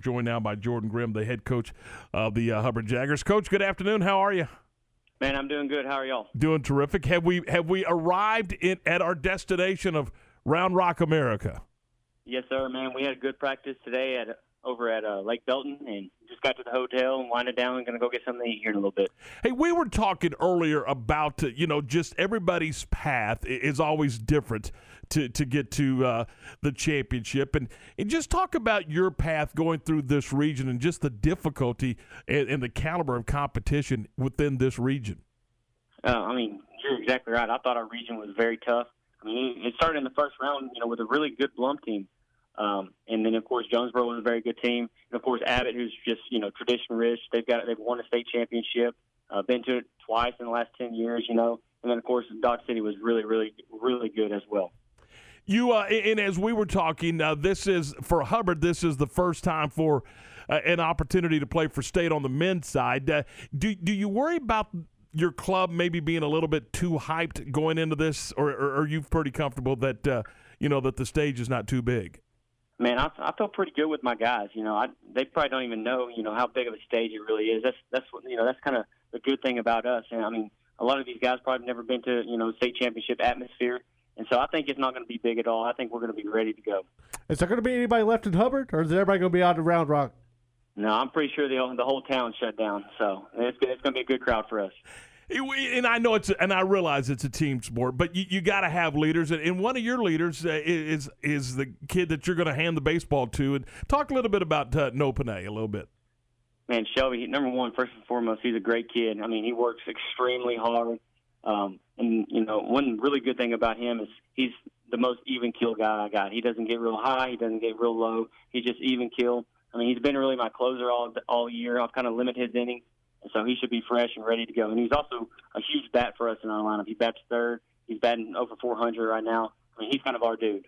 Joined now by Jordan Grimm, the head coach of the uh, Hubbard Jaguars. Coach, good afternoon. How are you? Man, I'm doing good. How are y'all? Doing terrific. Have we have we arrived in, at our destination of Round Rock, America? Yes, sir. Man, we had a good practice today at over at uh, Lake Belton, and just got to the hotel and winded down. and going to go get something to eat here in a little bit. Hey, we were talking earlier about uh, you know just everybody's path is always different to to get to uh, the championship, and and just talk about your path going through this region and just the difficulty and, and the caliber of competition within this region. Uh, I mean, you're exactly right. I thought our region was very tough. I mean, it started in the first round, you know, with a really good Blum team. Um, and then of course Jonesboro was a very good team, and of course Abbott, who's just you know tradition rich. They've got they've won a state championship, uh, been to it twice in the last ten years, you know. And then of course Dodge City was really really really good as well. You uh, and as we were talking, uh, this is for Hubbard. This is the first time for uh, an opportunity to play for state on the men's side. Uh, do do you worry about your club maybe being a little bit too hyped going into this, or, or are you pretty comfortable that uh, you know that the stage is not too big? Man, I, I feel pretty good with my guys. You know, I, they probably don't even know, you know, how big of a stage it really is. That's that's what you know. That's kind of the good thing about us. And I mean, a lot of these guys probably never been to you know state championship atmosphere. And so I think it's not going to be big at all. I think we're going to be ready to go. Is there going to be anybody left in Hubbard, or is everybody going to be out of Round Rock? No, I'm pretty sure the the whole town shut down. So it's it's going to be a good crowd for us and I know it's and I realize it's a team sport, but you, you got to have leaders, and one of your leaders uh, is is the kid that you're going to hand the baseball to. And talk a little bit about uh, No Panay a little bit. Man, Shelby, number one, first and foremost, he's a great kid. I mean, he works extremely hard, um, and you know, one really good thing about him is he's the most even kill guy I got. He doesn't get real high, he doesn't get real low. He's just even kill. I mean, he's been really my closer all all year. I've kind of limit his innings so he should be fresh and ready to go. And he's also a huge bat for us in our lineup. He bats third. He's batting over 400 right now. I mean, he's kind of our dude.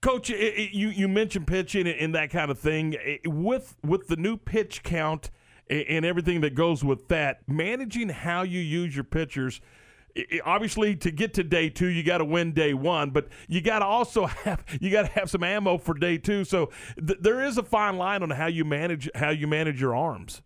Coach, you you mentioned pitching and that kind of thing. With with the new pitch count and everything that goes with that, managing how you use your pitchers. Obviously, to get to day two, you got to win day one, but you got to also have you got to have some ammo for day two. So th- there is a fine line on how you manage how you manage your arms.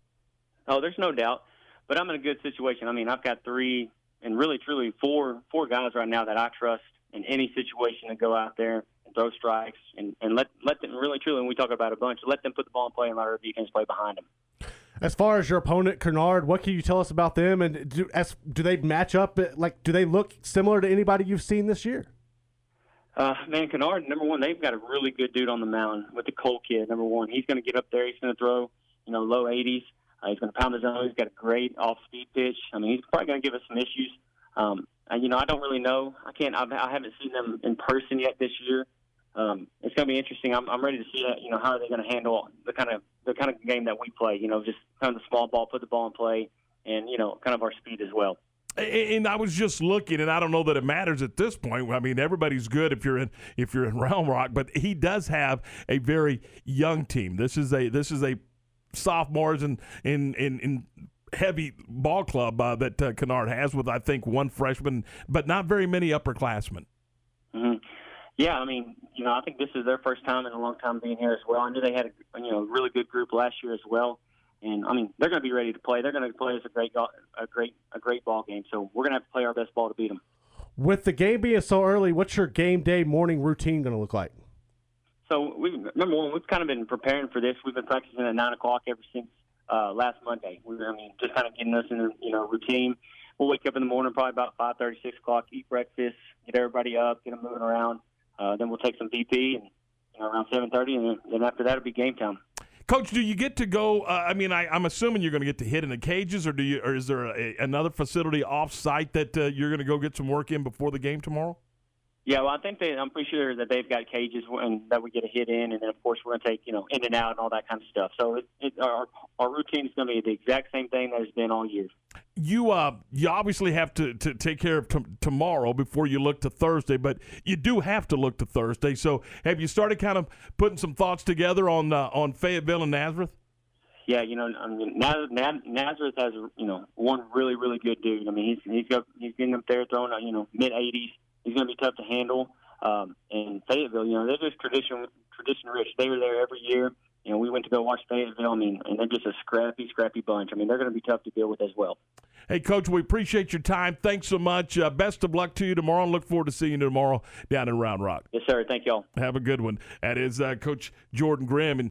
Oh, there's no doubt. But I'm in a good situation. I mean, I've got three and really truly four four guys right now that I trust in any situation to go out there and throw strikes and, and let let them really truly. When we talk about a bunch, let them put the ball in play and let our defense play behind them. As far as your opponent, Kennard, what can you tell us about them? And do, as, do they match up? Like, do they look similar to anybody you've seen this year? Uh, man, Kennard, number one, they've got a really good dude on the mound with the Cole kid. Number one, he's going to get up there. He's going to throw, you know, low 80s. Uh, he's going to pound the zone. He's got a great off-speed pitch. I mean, he's probably going to give us some issues. Um, and, you know, I don't really know. I can't. I've, I haven't seen them in person yet this year. Um, it's going to be interesting. I'm, I'm ready to see that. You know, how are they going to handle the kind of the kind of game that we play? You know, just kind of the small ball, put the ball in play, and you know, kind of our speed as well. And I was just looking, and I don't know that it matters at this point. I mean, everybody's good if you're in if you're in Round Rock, but he does have a very young team. This is a this is a sophomores and in in, in heavy ball club uh, that uh, Kennard has with I think one freshman, but not very many upperclassmen. Mm-hmm. Yeah, I mean, you know, I think this is their first time in a long time being here as well. I knew they had a you know really good group last year as well, and I mean they're going to be ready to play. They're going to play us a great a great a great ball game. So we're going to have to play our best ball to beat them. With the game being so early, what's your game day morning routine going to look like? So we number one, we've kind of been preparing for this. We've been practicing at nine o'clock ever since uh, last Monday. We, I mean, just kind of getting us in a you know routine. We'll wake up in the morning probably about five thirty, six o'clock, eat breakfast, get everybody up, get them moving around. Uh, then we'll take some BP and you know, around seven thirty, and then, then after that it'll be game time. Coach, do you get to go? Uh, I mean, I, am assuming you're going to get to hit in the cages, or do you, or is there a, another facility off site that uh, you're going to go get some work in before the game tomorrow? Yeah, well, I think that I'm pretty sure that they've got cages and that we get a hit in, and then of course we're going to take you know in and out and all that kind of stuff. So it, it, our our routine is going to be the exact same thing that has been all year. You uh you obviously have to, to take care of t- tomorrow before you look to Thursday, but you do have to look to Thursday. So have you started kind of putting some thoughts together on uh, on Fayetteville and Nazareth? Yeah, you know, I mean, Nazareth has you know one really really good dude. I mean, he's he's got he's getting up there throwing you know mid 80s he's going to be tough to handle. Um, and Fayetteville, you know, they're just tradition tradition rich. They were there every year, you know, we went to go watch Fayetteville. I mean, and they're just a scrappy, scrappy bunch. I mean, they're going to be tough to deal with as well. Hey, Coach, we appreciate your time. Thanks so much. Uh, best of luck to you tomorrow, and look forward to seeing you tomorrow down in Round Rock. Yes, sir. Thank y'all. Have a good one. That is uh, Coach Jordan Grimm. And